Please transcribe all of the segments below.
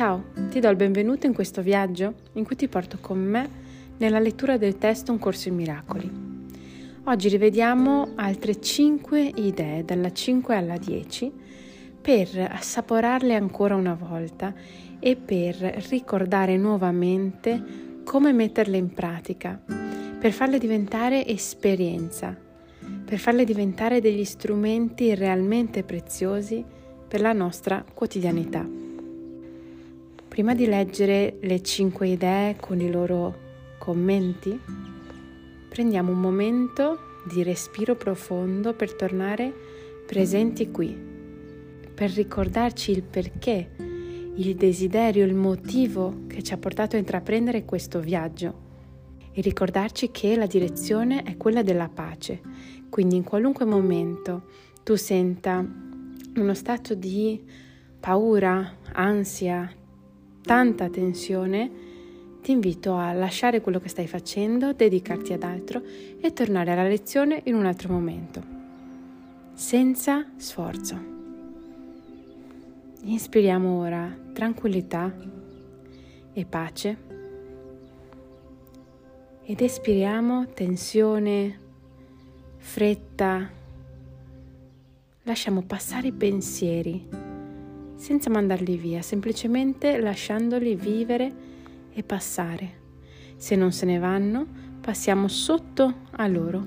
Ciao, ti do il benvenuto in questo viaggio in cui ti porto con me nella lettura del testo Un corso in miracoli. Oggi rivediamo altre 5 idee, dalla 5 alla 10, per assaporarle ancora una volta e per ricordare nuovamente come metterle in pratica, per farle diventare esperienza, per farle diventare degli strumenti realmente preziosi per la nostra quotidianità. Prima di leggere le cinque idee con i loro commenti, prendiamo un momento di respiro profondo per tornare presenti qui, per ricordarci il perché, il desiderio, il motivo che ci ha portato a intraprendere questo viaggio e ricordarci che la direzione è quella della pace. Quindi in qualunque momento tu senta uno stato di paura, ansia, tanta tensione, ti invito a lasciare quello che stai facendo, dedicarti ad altro e tornare alla lezione in un altro momento, senza sforzo. Inspiriamo ora tranquillità e pace ed espiriamo tensione, fretta. Lasciamo passare i pensieri senza mandarli via, semplicemente lasciandoli vivere e passare. Se non se ne vanno, passiamo sotto a loro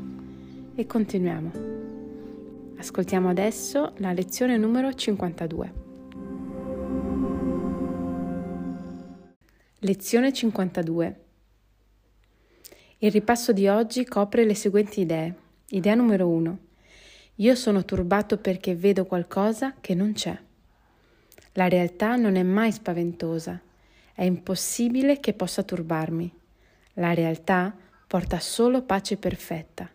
e continuiamo. Ascoltiamo adesso la lezione numero 52. Lezione 52. Il ripasso di oggi copre le seguenti idee. Idea numero 1. Io sono turbato perché vedo qualcosa che non c'è. La realtà non è mai spaventosa, è impossibile che possa turbarmi. La realtà porta solo pace perfetta.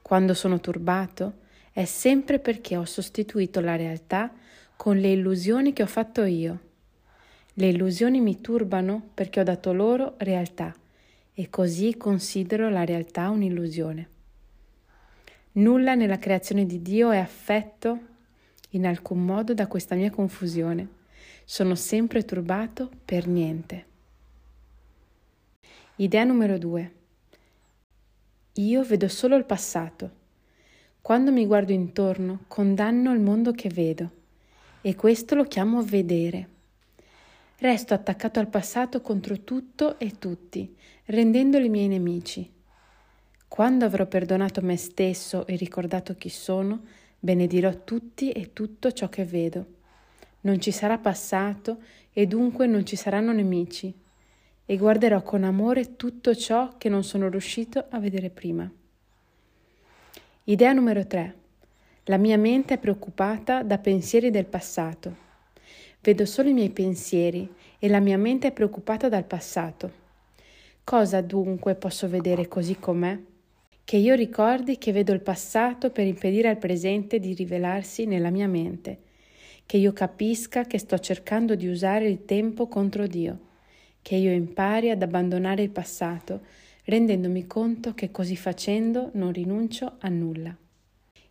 Quando sono turbato è sempre perché ho sostituito la realtà con le illusioni che ho fatto io. Le illusioni mi turbano perché ho dato loro realtà e così considero la realtà un'illusione. Nulla nella creazione di Dio è affetto in alcun modo da questa mia confusione. Sono sempre turbato per niente. Idea numero due. Io vedo solo il passato. Quando mi guardo intorno, condanno il mondo che vedo e questo lo chiamo vedere. Resto attaccato al passato contro tutto e tutti, rendendoli miei nemici. Quando avrò perdonato me stesso e ricordato chi sono, benedirò tutti e tutto ciò che vedo. Non ci sarà passato e dunque non ci saranno nemici, e guarderò con amore tutto ciò che non sono riuscito a vedere prima. Idea numero 3. La mia mente è preoccupata da pensieri del passato. Vedo solo i miei pensieri e la mia mente è preoccupata dal passato. Cosa dunque posso vedere così com'è? Che io ricordi che vedo il passato per impedire al presente di rivelarsi nella mia mente, che io capisca che sto cercando di usare il tempo contro Dio, che io impari ad abbandonare il passato, rendendomi conto che così facendo non rinuncio a nulla.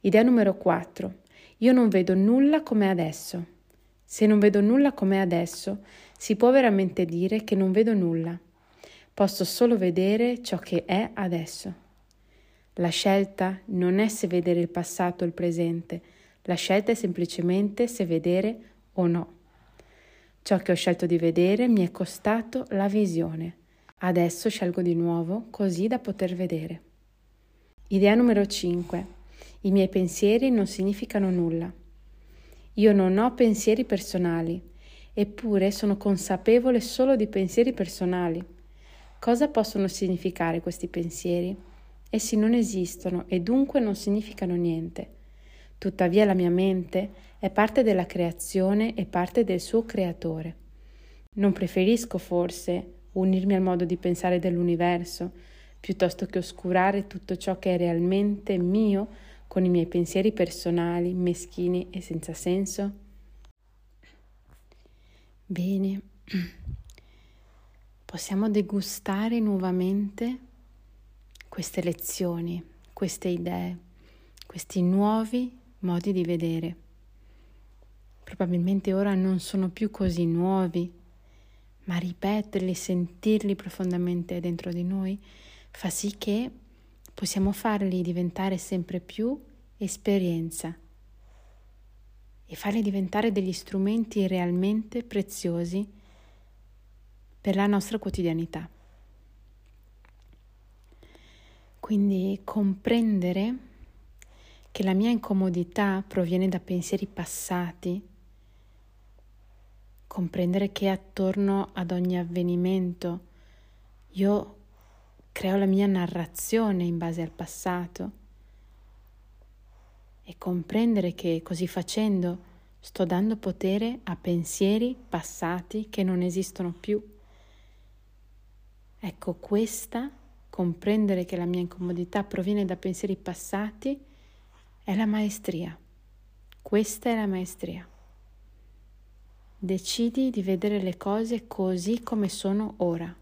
Idea numero 4. Io non vedo nulla come adesso. Se non vedo nulla come adesso, si può veramente dire che non vedo nulla. Posso solo vedere ciò che è adesso. La scelta non è se vedere il passato o il presente, la scelta è semplicemente se vedere o no. Ciò che ho scelto di vedere mi è costato la visione. Adesso scelgo di nuovo così da poter vedere. Idea numero 5. I miei pensieri non significano nulla. Io non ho pensieri personali, eppure sono consapevole solo di pensieri personali. Cosa possono significare questi pensieri? Essi non esistono e dunque non significano niente. Tuttavia la mia mente è parte della creazione e parte del suo creatore. Non preferisco forse unirmi al modo di pensare dell'universo, piuttosto che oscurare tutto ciò che è realmente mio con i miei pensieri personali, meschini e senza senso? Bene, possiamo degustare nuovamente queste lezioni, queste idee, questi nuovi modi di vedere. Probabilmente ora non sono più così nuovi, ma ripeterli, sentirli profondamente dentro di noi, fa sì che possiamo farli diventare sempre più esperienza e farli diventare degli strumenti realmente preziosi per la nostra quotidianità. Quindi comprendere che la mia incomodità proviene da pensieri passati, comprendere che attorno ad ogni avvenimento io creo la mia narrazione in base al passato e comprendere che così facendo sto dando potere a pensieri passati che non esistono più. Ecco, questa, comprendere che la mia incomodità proviene da pensieri passati, è la maestria. Questa è la maestria. Decidi di vedere le cose così come sono ora.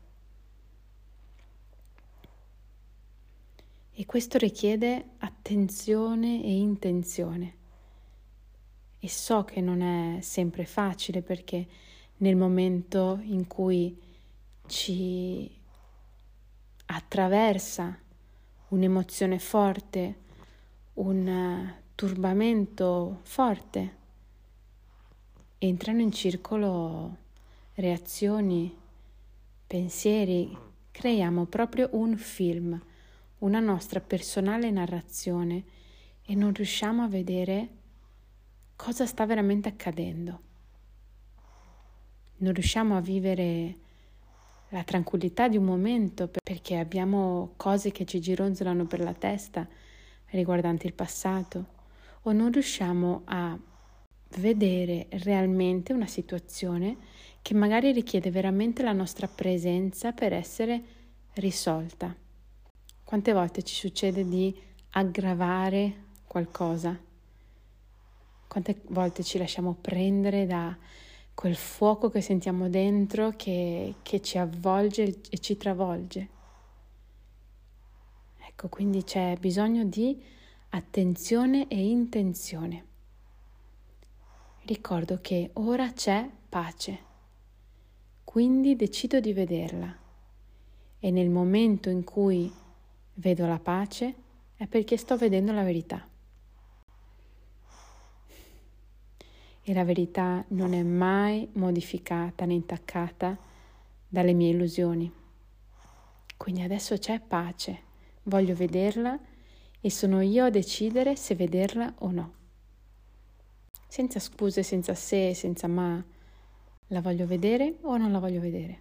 E questo richiede attenzione e intenzione. E so che non è sempre facile perché nel momento in cui ci attraversa un'emozione forte, un turbamento forte, entrano in circolo reazioni, pensieri, creiamo proprio un film una nostra personale narrazione e non riusciamo a vedere cosa sta veramente accadendo. Non riusciamo a vivere la tranquillità di un momento perché abbiamo cose che ci gironzolano per la testa riguardanti il passato o non riusciamo a vedere realmente una situazione che magari richiede veramente la nostra presenza per essere risolta. Quante volte ci succede di aggravare qualcosa? Quante volte ci lasciamo prendere da quel fuoco che sentiamo dentro che, che ci avvolge e ci travolge? Ecco, quindi c'è bisogno di attenzione e intenzione. Ricordo che ora c'è pace, quindi decido di vederla e nel momento in cui vedo la pace è perché sto vedendo la verità. E la verità non è mai modificata né intaccata dalle mie illusioni. Quindi adesso c'è pace, voglio vederla e sono io a decidere se vederla o no. Senza scuse, senza se, senza ma. La voglio vedere o non la voglio vedere?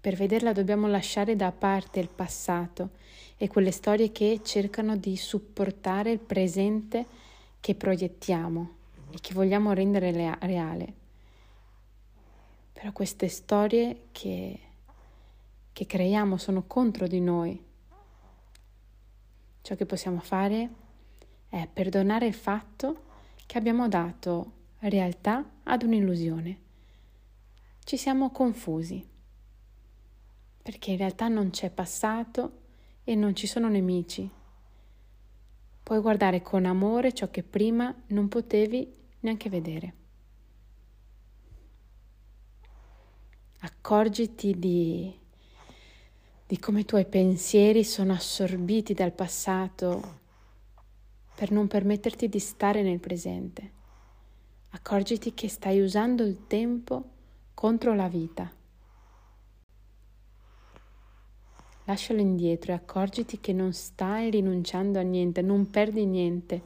Per vederla dobbiamo lasciare da parte il passato e quelle storie che cercano di supportare il presente che proiettiamo e che vogliamo rendere reale. Però queste storie che, che creiamo sono contro di noi. Ciò che possiamo fare è perdonare il fatto che abbiamo dato realtà ad un'illusione. Ci siamo confusi perché in realtà non c'è passato e non ci sono nemici. Puoi guardare con amore ciò che prima non potevi neanche vedere. Accorgiti di, di come i tuoi pensieri sono assorbiti dal passato per non permetterti di stare nel presente. Accorgiti che stai usando il tempo contro la vita. Lascialo indietro e accorgiti che non stai rinunciando a niente, non perdi niente.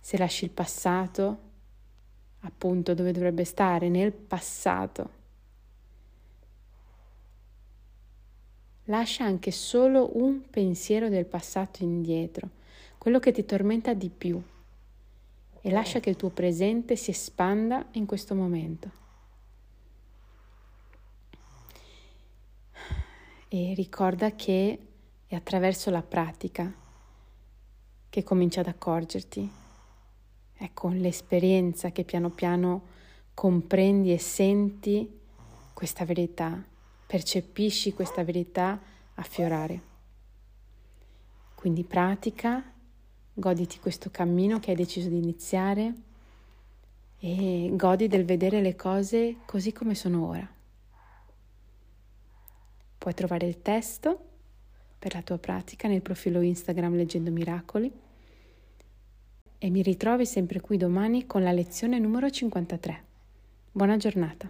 Se lasci il passato, appunto dove dovrebbe stare, nel passato, lascia anche solo un pensiero del passato indietro, quello che ti tormenta di più, e lascia che il tuo presente si espanda in questo momento. E ricorda che è attraverso la pratica che cominci ad accorgerti. È con l'esperienza che piano piano comprendi e senti questa verità, percepisci questa verità affiorare. Quindi pratica, goditi questo cammino che hai deciso di iniziare e godi del vedere le cose così come sono ora. Puoi trovare il testo per la tua pratica nel profilo Instagram Leggendo Miracoli e mi ritrovi sempre qui domani con la lezione numero 53. Buona giornata.